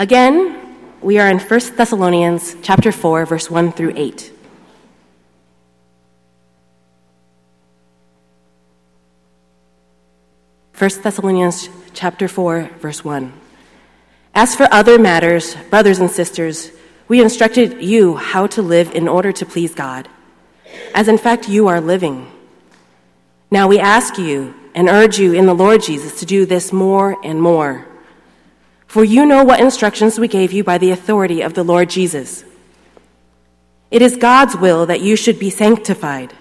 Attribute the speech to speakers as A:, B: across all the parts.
A: Again, we are in 1 Thessalonians chapter 4 verse 1 through 8. First Thessalonians chapter 4 verse 1. As for other matters, brothers and sisters, we instructed you how to live in order to please God, as in fact you are living. Now we ask you and urge you in the Lord Jesus to do this more and more. For you know what instructions we gave you by the authority of the Lord Jesus. It is God's will that you should be sanctified,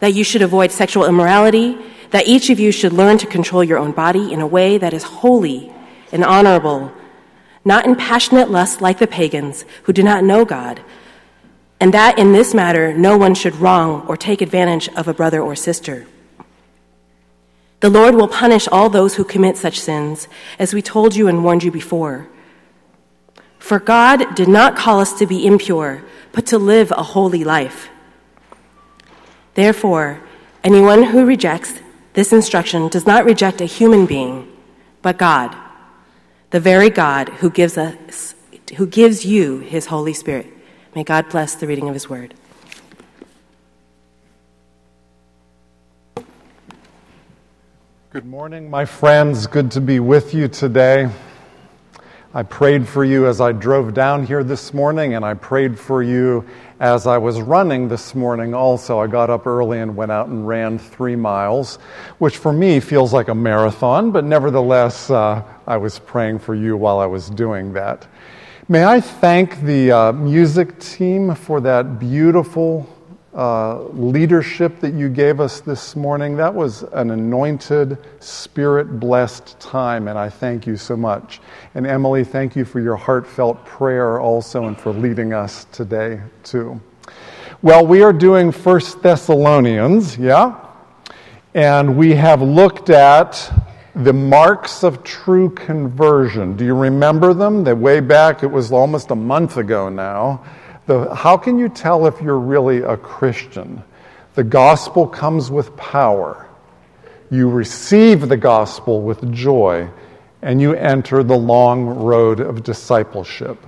A: that you should avoid sexual immorality, that each of you should learn to control your own body in a way that is holy and honorable not in passionate lust like the pagans who do not know God, and that in this matter no one should wrong or take advantage of a brother or sister. The Lord will punish all those who commit such sins, as we told you and warned you before. For God did not call us to be impure, but to live a holy life. Therefore, anyone who rejects this instruction does not reject a human being, but God the very God who gives us who gives you his Holy Spirit. May God bless the reading of his word.
B: Good morning, my friends. Good to be with you today. I prayed for you as I drove down here this morning, and I prayed for you as I was running this morning, also, I got up early and went out and ran three miles, which for me feels like a marathon, but nevertheless, uh, I was praying for you while I was doing that. May I thank the uh, music team for that beautiful uh, leadership that you gave us this morning. That was an anointed, spirit blessed time, and I thank you so much. And Emily, thank you for your heartfelt prayer also and for leading us today, too. Well, we are doing First Thessalonians, yeah? And we have looked at the marks of true conversion. Do you remember them? The way back, it was almost a month ago now the, how can you tell if you're really a Christian? The gospel comes with power. You receive the gospel with joy, and you enter the long road of discipleship.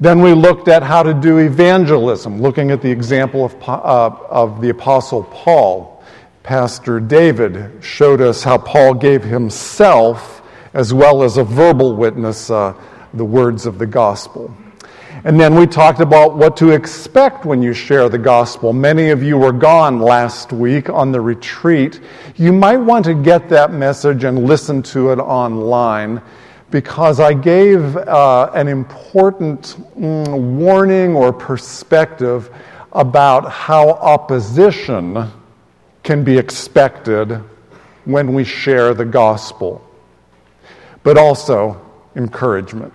B: Then we looked at how to do evangelism, looking at the example of, uh, of the Apostle Paul. Pastor David showed us how Paul gave himself, as well as a verbal witness, uh, the words of the gospel. And then we talked about what to expect when you share the gospel. Many of you were gone last week on the retreat. You might want to get that message and listen to it online because I gave uh, an important mm, warning or perspective about how opposition can be expected when we share the gospel, but also encouragement,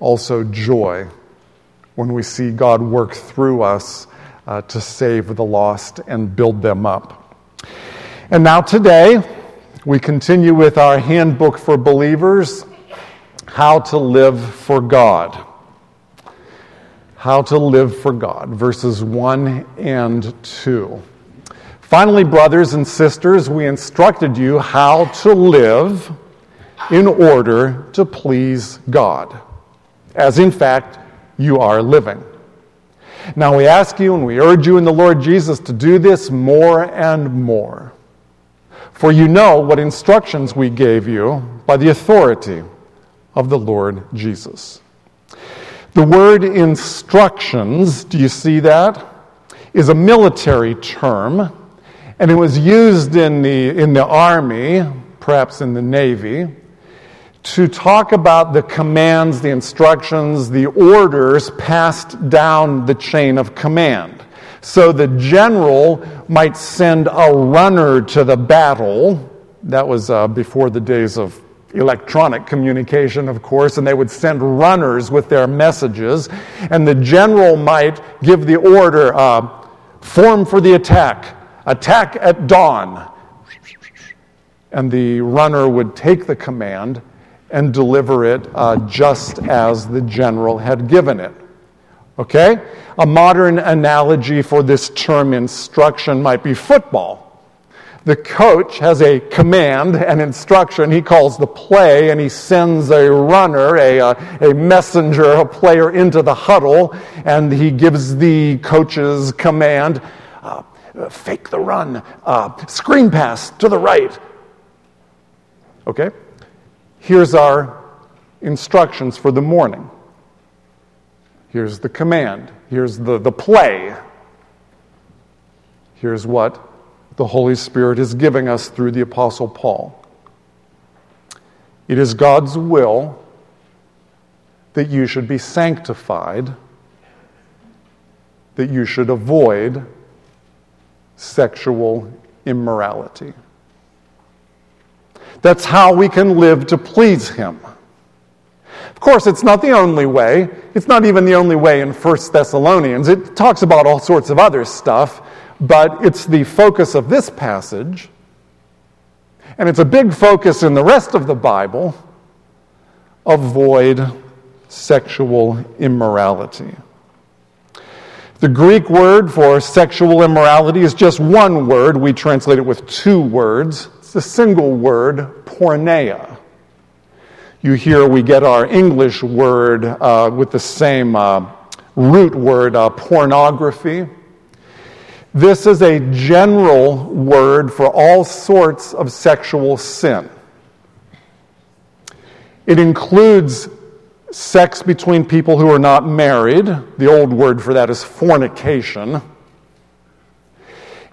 B: also joy when we see God work through us uh, to save the lost and build them up. And now, today, we continue with our handbook for believers How to Live for God. How to Live for God, verses 1 and 2. Finally, brothers and sisters, we instructed you how to live in order to please God, as in fact you are living. Now we ask you and we urge you in the Lord Jesus to do this more and more. For you know what instructions we gave you by the authority of the Lord Jesus. The word instructions, do you see that? Is a military term, and it was used in the, in the army, perhaps in the navy, to talk about the commands, the instructions, the orders passed down the chain of command. So the general might send a runner to the battle. That was uh, before the days of electronic communication, of course, and they would send runners with their messages. And the general might give the order uh, form for the attack, attack at dawn. And the runner would take the command and deliver it uh, just as the general had given it. Okay? A modern analogy for this term instruction might be football. The coach has a command and instruction he calls the play, and he sends a runner, a, uh, a messenger, a player into the huddle, and he gives the coach's command uh, fake the run, uh, screen pass to the right. Okay? Here's our instructions for the morning. Here's the command. Here's the, the play. Here's what the Holy Spirit is giving us through the Apostle Paul. It is God's will that you should be sanctified, that you should avoid sexual immorality. That's how we can live to please Him. Of course, it's not the only way. It's not even the only way in 1 Thessalonians. It talks about all sorts of other stuff but it's the focus of this passage, and it's a big focus in the rest of the Bible avoid sexual immorality. The Greek word for sexual immorality is just one word. We translate it with two words. A single word, porneia. You hear we get our English word uh, with the same uh, root word, uh, pornography. This is a general word for all sorts of sexual sin. It includes sex between people who are not married. The old word for that is fornication.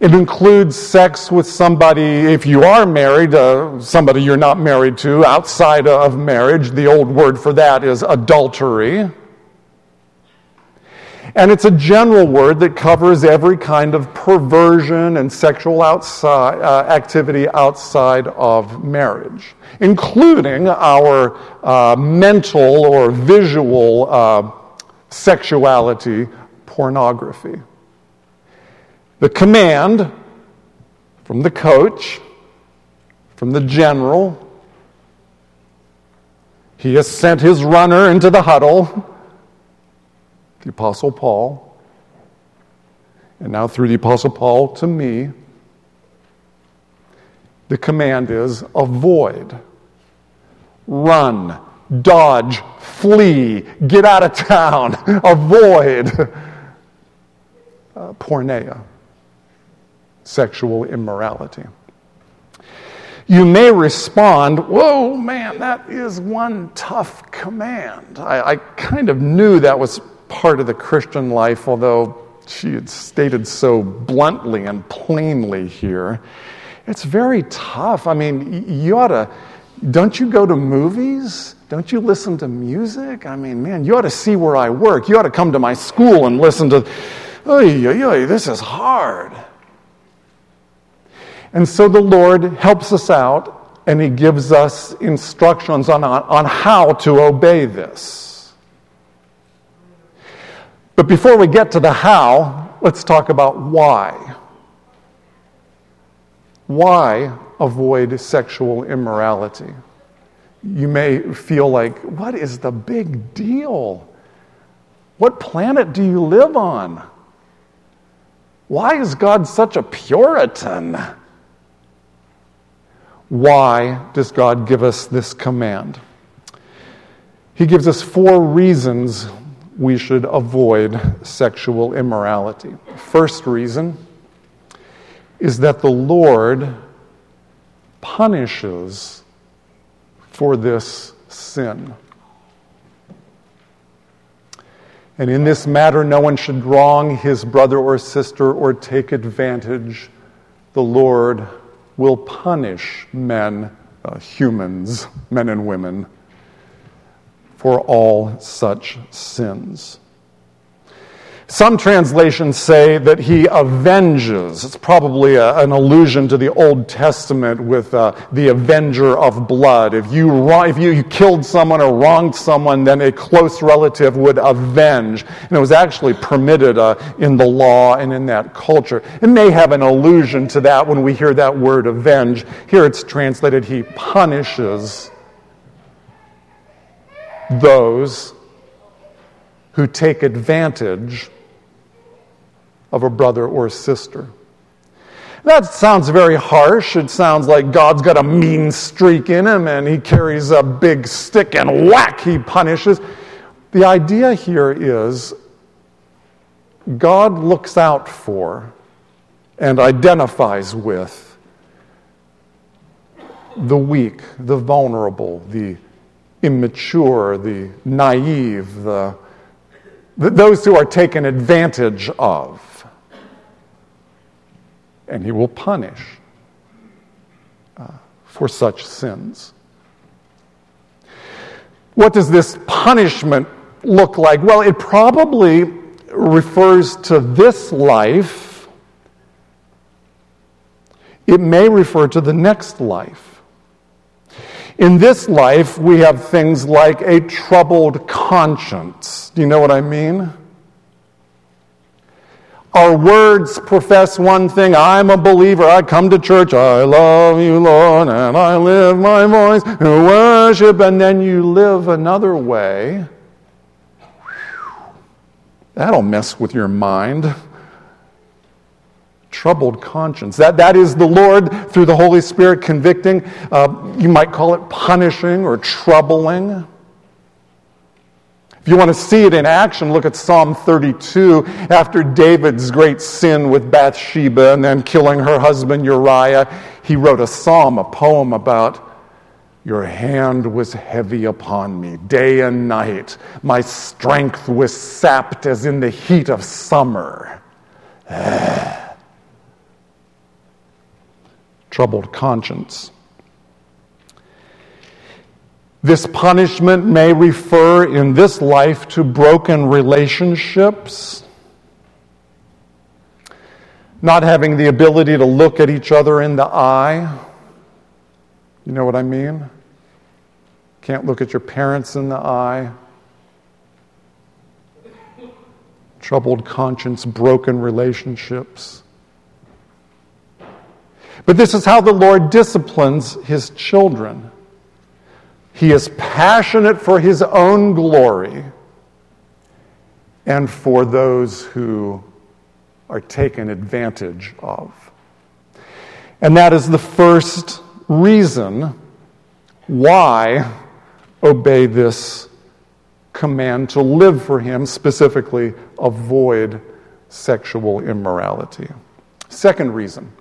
B: It includes sex with somebody, if you are married, uh, somebody you're not married to outside of marriage. The old word for that is adultery. And it's a general word that covers every kind of perversion and sexual outside, uh, activity outside of marriage, including our uh, mental or visual uh, sexuality, pornography. The command from the coach, from the general, he has sent his runner into the huddle the Apostle Paul, and now through the Apostle Paul to me, the command is avoid, run, dodge, flee, get out of town, avoid uh, porneia, sexual immorality. You may respond, Whoa, man, that is one tough command. I, I kind of knew that was part of the Christian life, although she had stated so bluntly and plainly here. It's very tough. I mean, you ought to, don't you go to movies? Don't you listen to music? I mean, man, you ought to see where I work. You ought to come to my school and listen to, oy, oy, oy, this is hard. And so the Lord helps us out and He gives us instructions on, on how to obey this. But before we get to the how, let's talk about why. Why avoid sexual immorality? You may feel like, what is the big deal? What planet do you live on? Why is God such a Puritan? Why does God give us this command? He gives us four reasons we should avoid sexual immorality. First reason is that the Lord punishes for this sin. And in this matter, no one should wrong his brother or sister or take advantage. The Lord will punish men, uh, humans, men and women for all such sins. Some translations say that he avenges. It's probably a, an allusion to the Old Testament with uh, the avenger of blood. If you, if you, you killed someone or wronged someone, then a close relative would avenge. And it was actually permitted uh, in the law and in that culture. It may have an allusion to that when we hear that word avenge. Here it's translated, he punishes those who take advantage of a brother or sister. That sounds very harsh. It sounds like God's got a mean streak in him and he carries a big stick and whack, he punishes. The idea here is God looks out for and identifies with the weak, the vulnerable, the immature, the naive, the, those who are taken advantage of. And he will punish uh, for such sins. What does this punishment look like? Well, it probably refers to this life. It may refer to the next life. In this life, we have things like a troubled conscience. Do you know what I mean? Our words profess one thing I'm a believer, I come to church, I love you, Lord, and I live my voice to worship, and then you live another way. That'll mess with your mind. Troubled conscience. That, that is the Lord through the Holy Spirit convicting. Uh, you might call it punishing or troubling. If you want to see it in action, look at Psalm 32. After David's great sin with Bathsheba and then killing her husband Uriah, he wrote a psalm, a poem about your hand was heavy upon me day and night. My strength was sapped as in the heat of summer. Troubled conscience. This punishment may refer in this life to broken relationships, not having the ability to look at each other in the eye. You know what I mean? Can't look at your parents in the eye. Troubled conscience, broken relationships. But this is how the Lord disciplines his children. He is passionate for his own glory and for those who are taken advantage of. And that is the first reason why obey this command to live for him, specifically, avoid sexual immorality. Second reason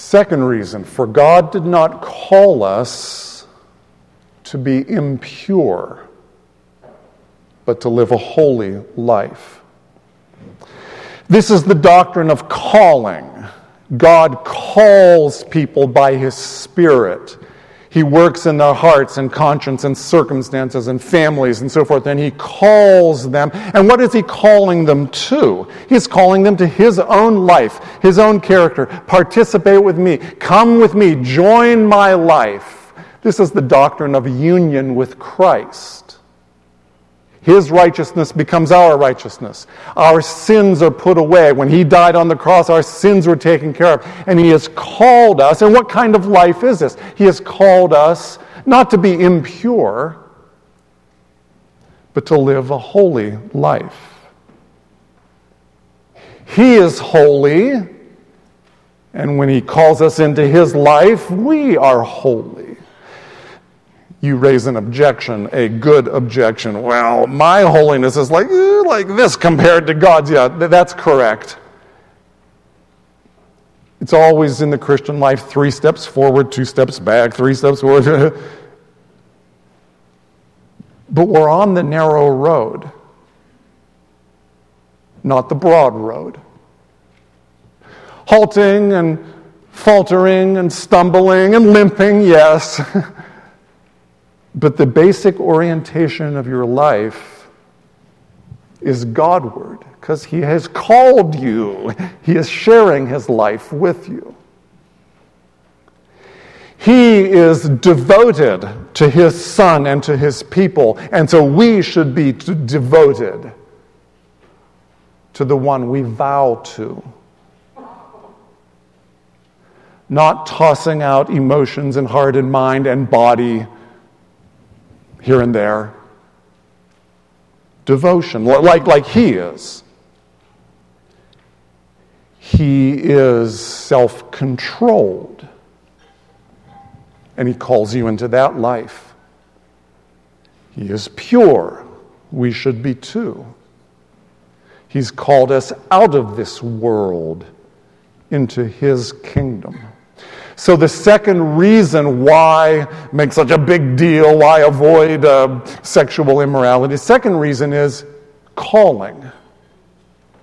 B: Second reason, for God did not call us to be impure, but to live a holy life. This is the doctrine of calling. God calls people by His Spirit he works in their hearts and conscience and circumstances and families and so forth, and He calls them. And what is He calling them to? He's calling them to His own life, His own character. Participate with me. Come with me. Join my life. This is the doctrine of union with Christ. His righteousness becomes our righteousness. Our sins are put away. When He died on the cross, our sins were taken care of. And He has called us. And what kind of life is this? He has called us not to be impure, but to live a holy life. He is holy. And when He calls us into His life, we are holy you raise an objection, a good objection. Well, my holiness is like, eh, like this compared to God's. Yeah, that's correct. It's always in the Christian life three steps forward, two steps back, three steps forward. but we're on the narrow road, not the broad road. Halting and faltering and stumbling and limping, yes. But the basic orientation of your life is Godward because He has called you, He is sharing His life with you. He is devoted to His Son and to His people, and so we should be devoted to the one we vow to. Not tossing out emotions and heart and mind and body here and there. Devotion, like, like he is. He is self controlled. And He calls you into that life. He is pure. We should be too. He's called us out of this world into His kingdom. So, the second reason why make such a big deal, why avoid uh, sexual immorality, second reason is calling.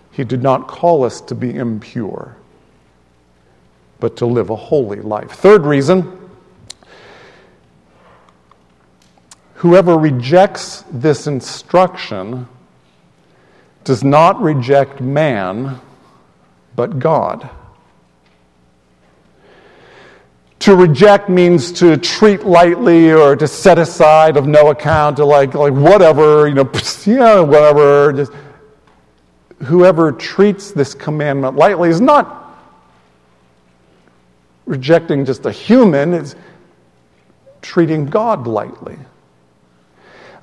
B: He did not call us to be impure, but to live a holy life. Third reason whoever rejects this instruction does not reject man, but God. To reject means to treat lightly or to set aside of no account, to like, like whatever, you know, yeah, whatever. Just, whoever treats this commandment lightly is not rejecting just a human, it's treating God lightly.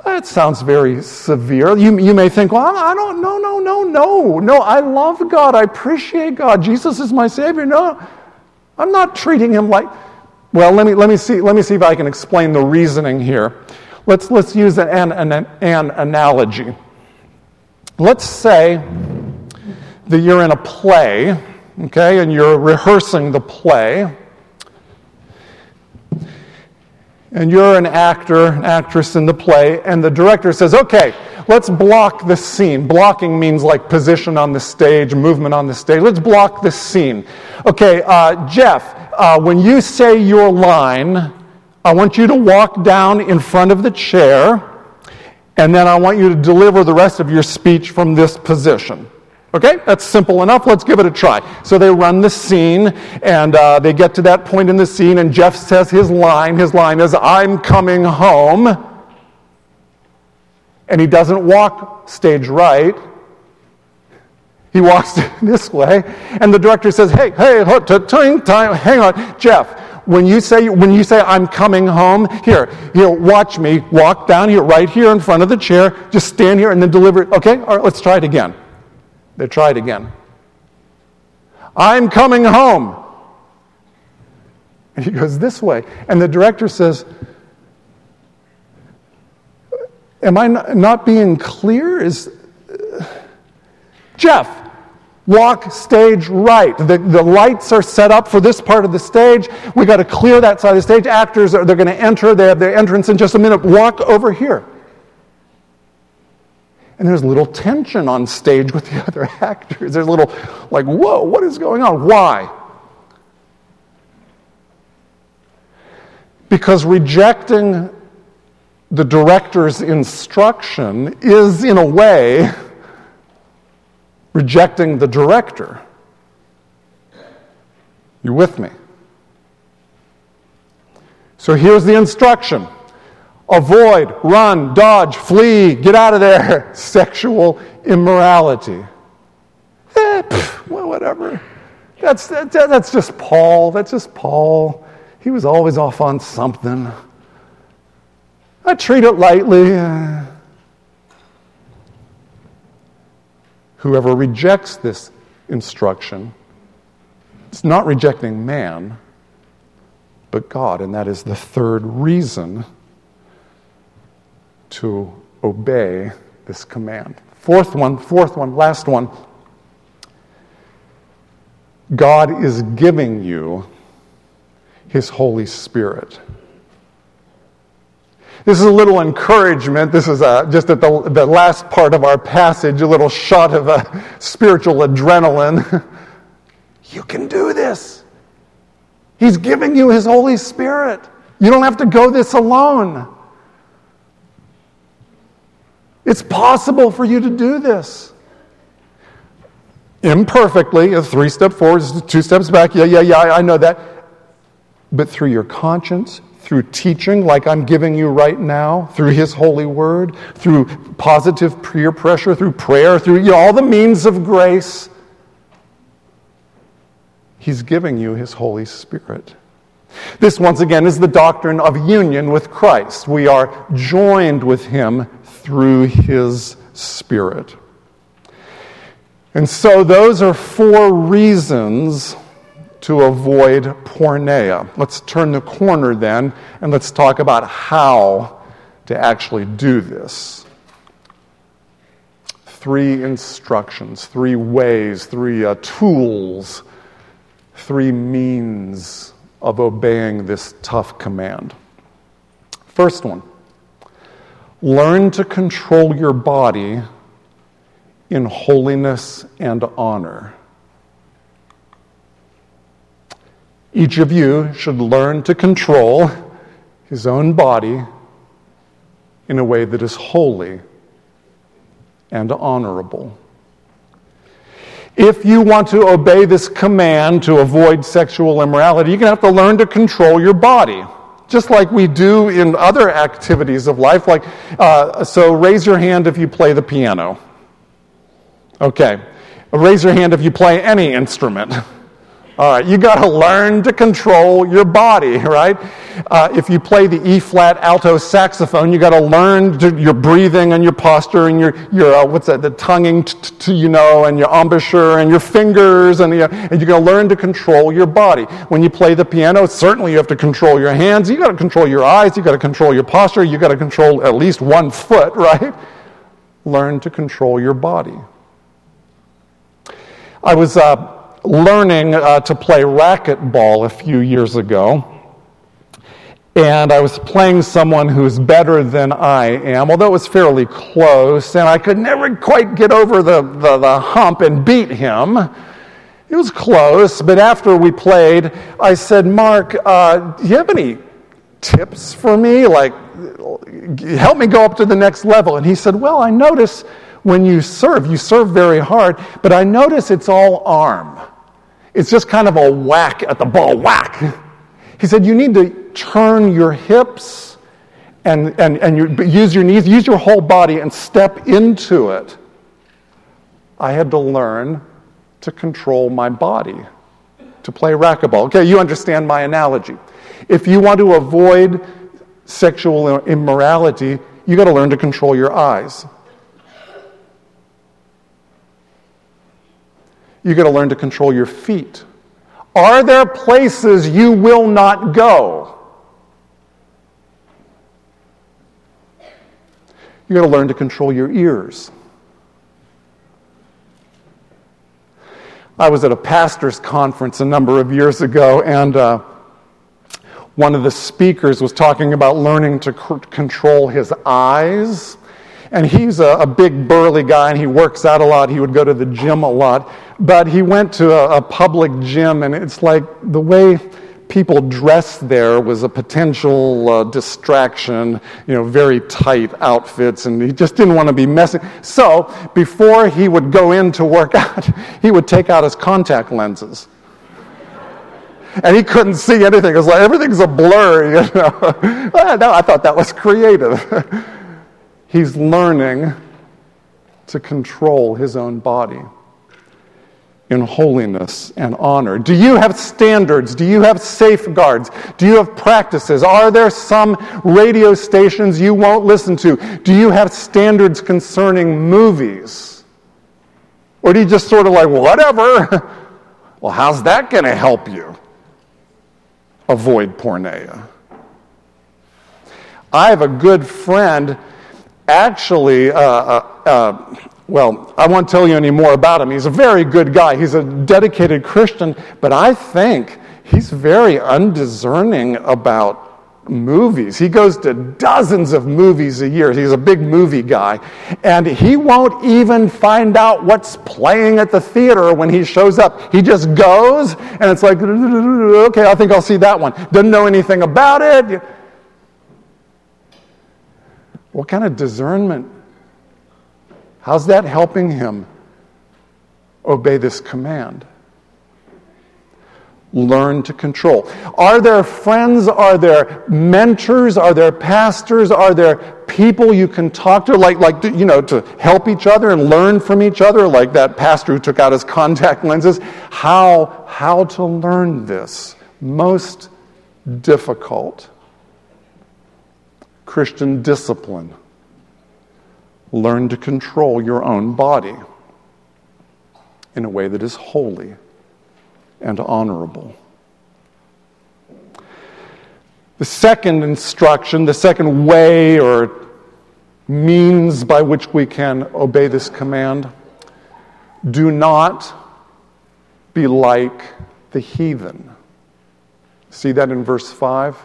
B: That sounds very severe. You, you may think, well, I don't, no, no, no, no, no, I love God. I appreciate God. Jesus is my Savior. No, I'm not treating him like. Well, let me, let me, see, let me see if I can explain the reasoning here. Let's, let's use an, an, an analogy. Let's say that you're in a play, okay, and you're rehearsing the play and you're an actor, an actress in the play, and the director says, okay, let's block the scene. Blocking means like position on the stage, movement on the stage. Let's block this scene. Okay, uh, Jeff, uh, when you say your line, I want you to walk down in front of the chair, and then I want you to deliver the rest of your speech from this position. Okay, that's simple enough. Let's give it a try. So they run the scene, and uh, they get to that point in the scene, and Jeff says his line. His line is, I'm coming home. And he doesn't walk stage right. He walks this way, and the director says, Hey, hey, time, hang on, Jeff. When you say when you say I'm coming home, here, here, watch me walk down here, right here in front of the chair. Just stand here and then deliver it. Okay, all right, let's try it again. They tried again. I'm coming home. And he goes this way. And the director says, Am I not being clear? Is uh, Jeff, walk stage right. The, the lights are set up for this part of the stage. We got to clear that side of the stage. Actors are they're going to enter. They have their entrance in just a minute. Walk over here. And there's a little tension on stage with the other actors. There's a little, like, whoa, what is going on? Why? Because rejecting the director's instruction is, in a way, rejecting the director. You with me? So here's the instruction avoid, run, dodge, flee, get out of there. Sexual immorality. Eh, pff, well, whatever. That's, that, that's just Paul. That's just Paul. He was always off on something. I treat it lightly. Whoever rejects this instruction, it's not rejecting man, but God. And that is the third reason to obey this command. Fourth one, fourth one, last one. God is giving you His Holy Spirit. This is a little encouragement. This is a, uh, just at the, the last part of our passage, a little shot of a spiritual adrenaline. you can do this. He's giving you His Holy Spirit. You don't have to go this alone. It's possible for you to do this. Imperfectly, a three step forward, two steps back. Yeah, yeah, yeah, I know that. But through your conscience, through teaching like I'm giving you right now, through His holy word, through positive peer pressure, through prayer, through you know, all the means of grace, He's giving you His Holy Spirit. This, once again, is the doctrine of union with Christ. We are joined with Him through His Spirit. And so, those are four reasons to avoid porneia. Let's turn the corner then and let's talk about how to actually do this. Three instructions, three ways, three uh, tools, three means of obeying this tough command. First one learn to control your body in holiness and honor. Each of you should learn to control his own body in a way that is holy and honorable. If you want to obey this command to avoid sexual immorality, you're going to have to learn to control your body, just like we do in other activities of life. Like, uh, so raise your hand if you play the piano. Okay. Raise your hand if you play any instrument. All right, you got to learn to control your body, right? Uh, if you play the E flat alto saxophone, you got to learn your breathing and your posture and your, your uh, what's that, the tonguing, t- t- you know, and your embouchure and your fingers, and, uh, and you got to learn to control your body. When you play the piano, certainly you have to control your hands, you got to control your eyes, you got to control your posture, you got to control at least one foot, right? Learn to control your body. I was uh, learning uh, to play racquetball a few years ago. And I was playing someone who's better than I am, although it was fairly close, and I could never quite get over the, the, the hump and beat him. It was close, but after we played, I said, Mark, uh, do you have any tips for me? Like, help me go up to the next level. And he said, Well, I notice when you serve, you serve very hard, but I notice it's all arm. It's just kind of a whack at the ball, whack. He said, You need to turn your hips and, and, and you, use your knees, use your whole body and step into it. I had to learn to control my body to play racquetball. Okay, you understand my analogy. If you want to avoid sexual immorality, you got to learn to control your eyes. You got to learn to control your feet. Are there places you will not go? You got to learn to control your ears. I was at a pastor's conference a number of years ago, and uh, one of the speakers was talking about learning to c- control his eyes. And he's a, a, big, burly guy, and he works out a lot. He would go to the gym a lot. But he went to a, a public gym, and it's like the way people dressed there was a potential uh, distraction, you know, very tight outfits, and he just didn't want to be messy. So before he would go in to work out, he would take out his contact lenses. And he couldn't see anything. It was like everything's a blur, you know. no, I thought that was creative. He's learning to control his own body in holiness and honor? Do you have standards? Do you have safeguards? Do you have practices? Are there some radio stations you won't listen to? Do you have standards concerning movies? Or do you just sort of like, whatever? well, how's that going to help you avoid porneia? I have a good friend actually, uh, uh, uh, well, I won't tell you any more about him. He's a very good guy. He's a dedicated Christian, but I think he's very undiscerning about movies. He goes to dozens of movies a year. He's a big movie guy. And he won't even find out what's playing at the theater when he shows up. He just goes, and it's like, okay, I think I'll see that one. Doesn't know anything about it. What kind of discernment? How's that helping him obey this command? Learn to control. Are there friends? Are there mentors? Are there pastors? Are there people you can talk to, like, like you know, to help each other and learn from each other, like that pastor who took out his contact lenses? How, how to learn this? Most difficult Christian discipline. Learn to control your own body. in a way that is holy and honorable. The second instruction, the second way or means by which we can obey this command do not be like the heathen. See that in verse 5?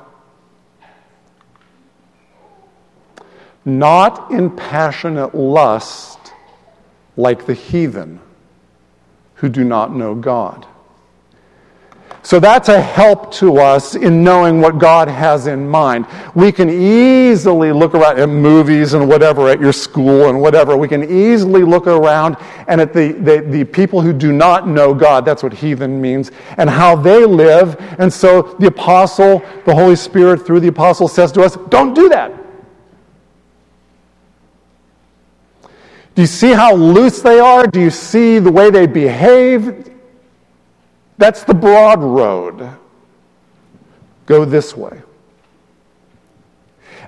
B: Not in passionate lust like the heathen who do not know God. So that's a help to us in knowing what God has in mind. We can easily look around at movies and whatever at your school and whatever. We can easily look around and at the, the, the people who do not know God, that's what heathen means, and how they live. And so the apostle, the Holy Spirit through the apostle says to us, don't do that. Do you see how loose they are? Do you see the way they behave? That's the broad road. Go this way.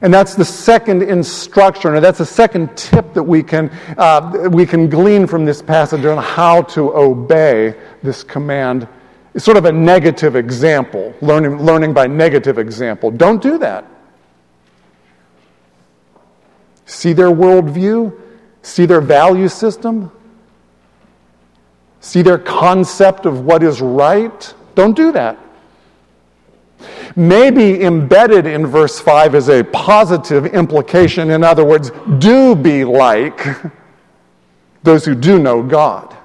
B: And that's the second instruction, or that's the second tip that we can, uh, we can glean from this passage on how to obey this command. It's sort of a negative example, learning, learning by negative example. Don't do that. See their worldview, see their value system, see their concept of what is right. Don't do that. Maybe embedded in verse 5 is a positive implication. In other words, do be like those who do know God.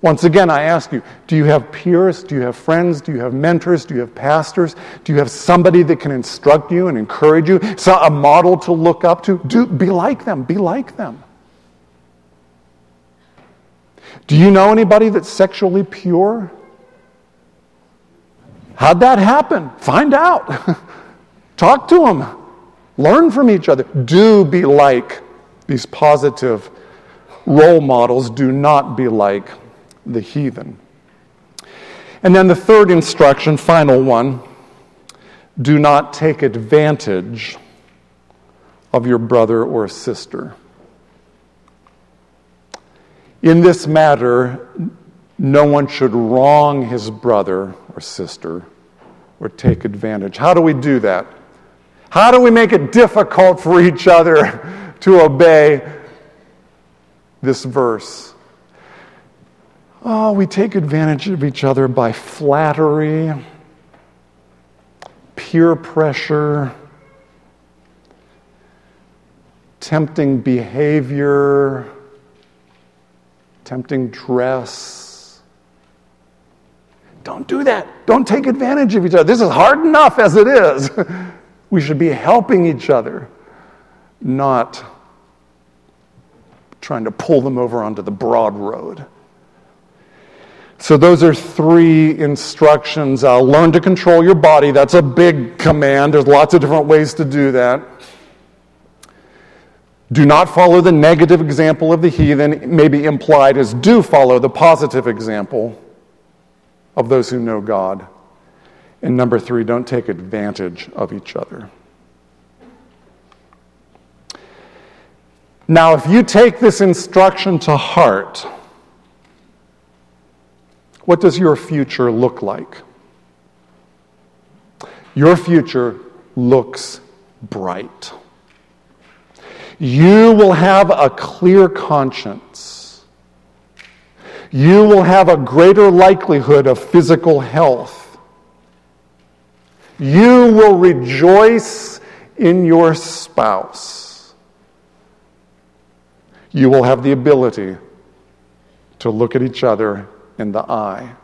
B: Once again, I ask you do you have peers? Do you have friends? Do you have mentors? Do you have pastors? Do you have somebody that can instruct you and encourage you? So a model to look up to? Do, be like them. Be like them. Do you know anybody that's sexually pure? How'd that happen? Find out. Talk to them. Learn from each other. Do be like these positive role models. Do not be like the heathen. And then the third instruction, final one do not take advantage of your brother or sister. In this matter, no one should wrong his brother or sister or take advantage. How do we do that? How do we make it difficult for each other to obey this verse? Oh, we take advantage of each other by flattery, peer pressure, tempting behavior tempting dress. Don't do that. Don't take advantage of each other. This is hard enough as it is. we should be helping each other, not trying to pull them over onto the broad road. So, those are three instructions. Uh, learn to control your body. That's a big command. There's lots of different ways to do that. Do not follow the negative example of the heathen, may be implied as do follow the positive example of those who know God. And number three, don't take advantage of each other. Now, if you take this instruction to heart, what does your future look like? Your future looks bright you will have a clear conscience. You will have a greater likelihood of physical health. You will rejoice in your spouse. You will have the ability to look at each other in the eye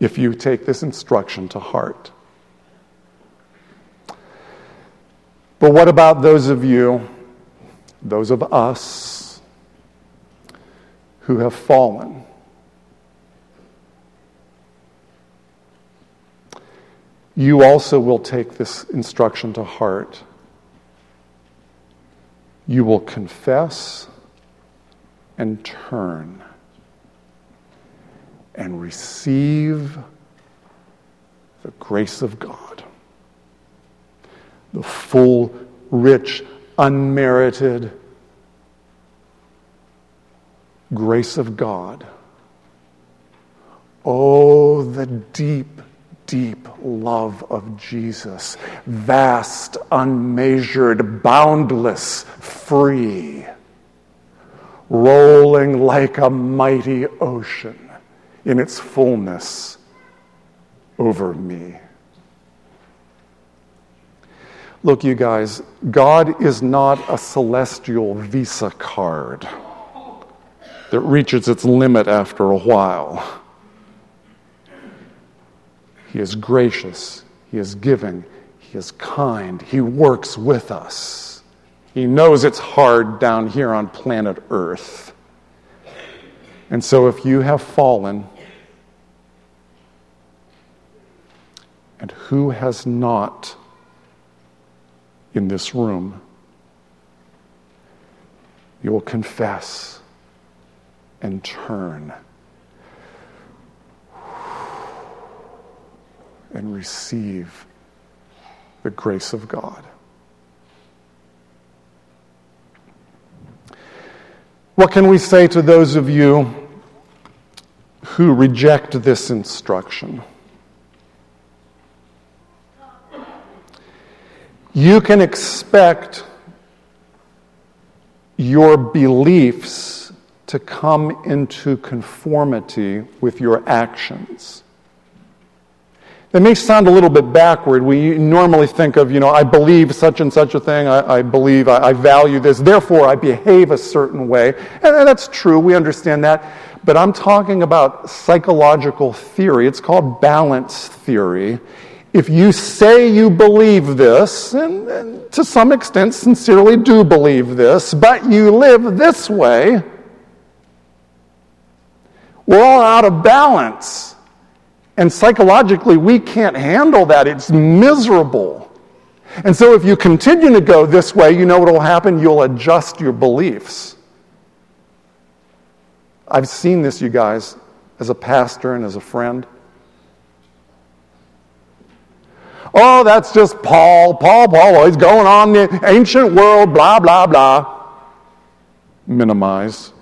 B: if you take this instruction to heart. But what about those of you, those of us, who have fallen? You also will take this instruction to heart. You will confess and turn and receive the grace of God the full, rich, unmerited grace of God. Oh, the deep, deep love of Jesus. Vast, unmeasured, boundless, free. Rolling like a mighty ocean in its fullness over me. Look, you guys, God is not a celestial Visa card that reaches its limit after a while. He is gracious, He is giving, He is kind, He works with us. He knows it's hard down here on planet Earth. And so if you have fallen, and who has not in this room, you will confess and turn and receive the grace of God. What can we say to those of you who reject this instruction? You can expect your beliefs to come into conformity with your actions. That may sound a little bit backward. We normally think of, you know, I believe such and such a thing, I, I believe, I, I, value this, therefore I behave a certain way. And that's true, we understand that. But I'm talking about psychological theory. It's called balance theory. If you say you believe this, and, and to some extent sincerely do believe this, but you live this way, we're all out of balance. And psychologically, we can't handle that. It's miserable. And so, if you continue to go this way, you know what will happen? You'll adjust your beliefs. I've seen this, you guys, as a pastor and as a friend. Oh, that's just Paul. Paul, Paul, oh, he's going on the ancient world, blah, blah, blah. Minimize.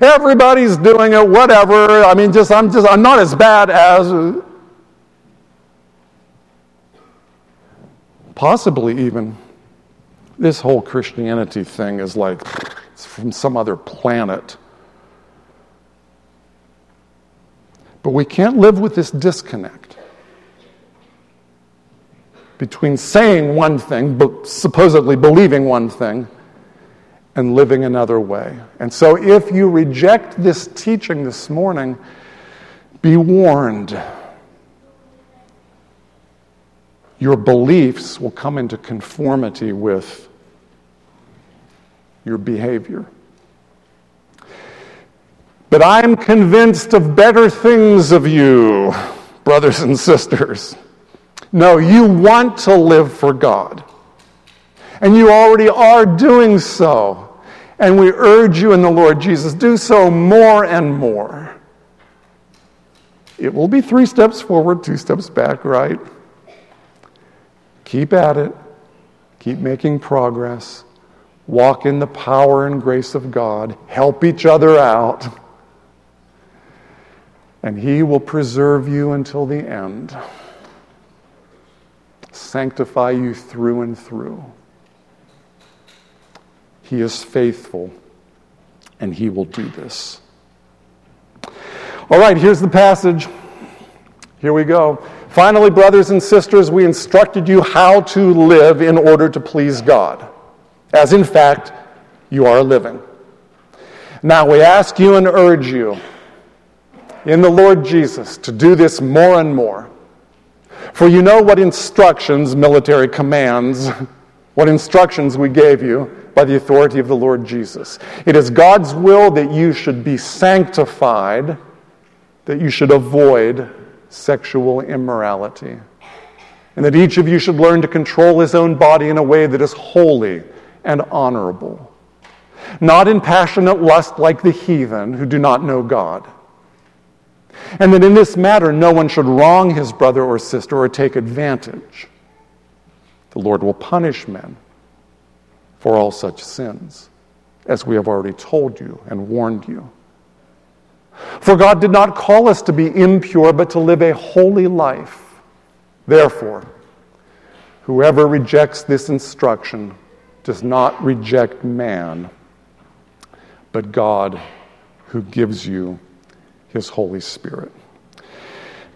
B: Everybody's doing it, whatever. I mean, just I'm just I'm not as bad as possibly even this whole Christianity thing is like it's from some other planet. But we can't live with this disconnect between saying one thing, supposedly believing one thing, and living another way. And so, if you reject this teaching this morning, be warned. Your beliefs will come into conformity with your behavior. But I'm convinced of better things of you, brothers and sisters. No, you want to live for God. And you already are doing so. And we urge you in the Lord Jesus, do so more and more. It will be three steps forward, two steps back, right? Keep at it. Keep making progress. Walk in the power and grace of God. Help each other out. And He will preserve you until the end, sanctify you through and through. He is faithful, and He will do this. All right, here's the passage. Here we go. Finally, brothers and sisters, we instructed you how to live in order to please God, as in fact you are living. Now, we ask you and urge you in the Lord Jesus to do this more and more. For you know what instructions, military commands, what instructions we gave you by the authority of the Lord Jesus. It is God's will that you should be sanctified, that you should avoid sexual immorality, and that each of you should learn to control his own body in a way that is holy and honorable, not in passionate lust like the heathen who do not know God. And that in this matter, no one should wrong his brother or sister or take advantage. The Lord will punish men for all such sins. as we have already told you and warned you. For God did not call us to be impure, but to live a holy life. Therefore, whoever rejects this instruction does not reject man, but God who gives you his Holy Spirit.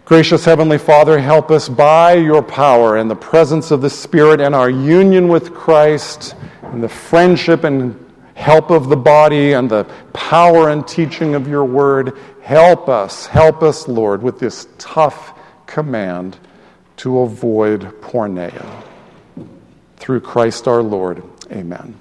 B: Gracious Heavenly Father, help us by your power and the presence of the Spirit and our union with Christ and the friendship and help of the body and the power and teaching of your word. Help us, help us, Lord, with this tough command to avoid porneia. Through Christ our Lord. Amen.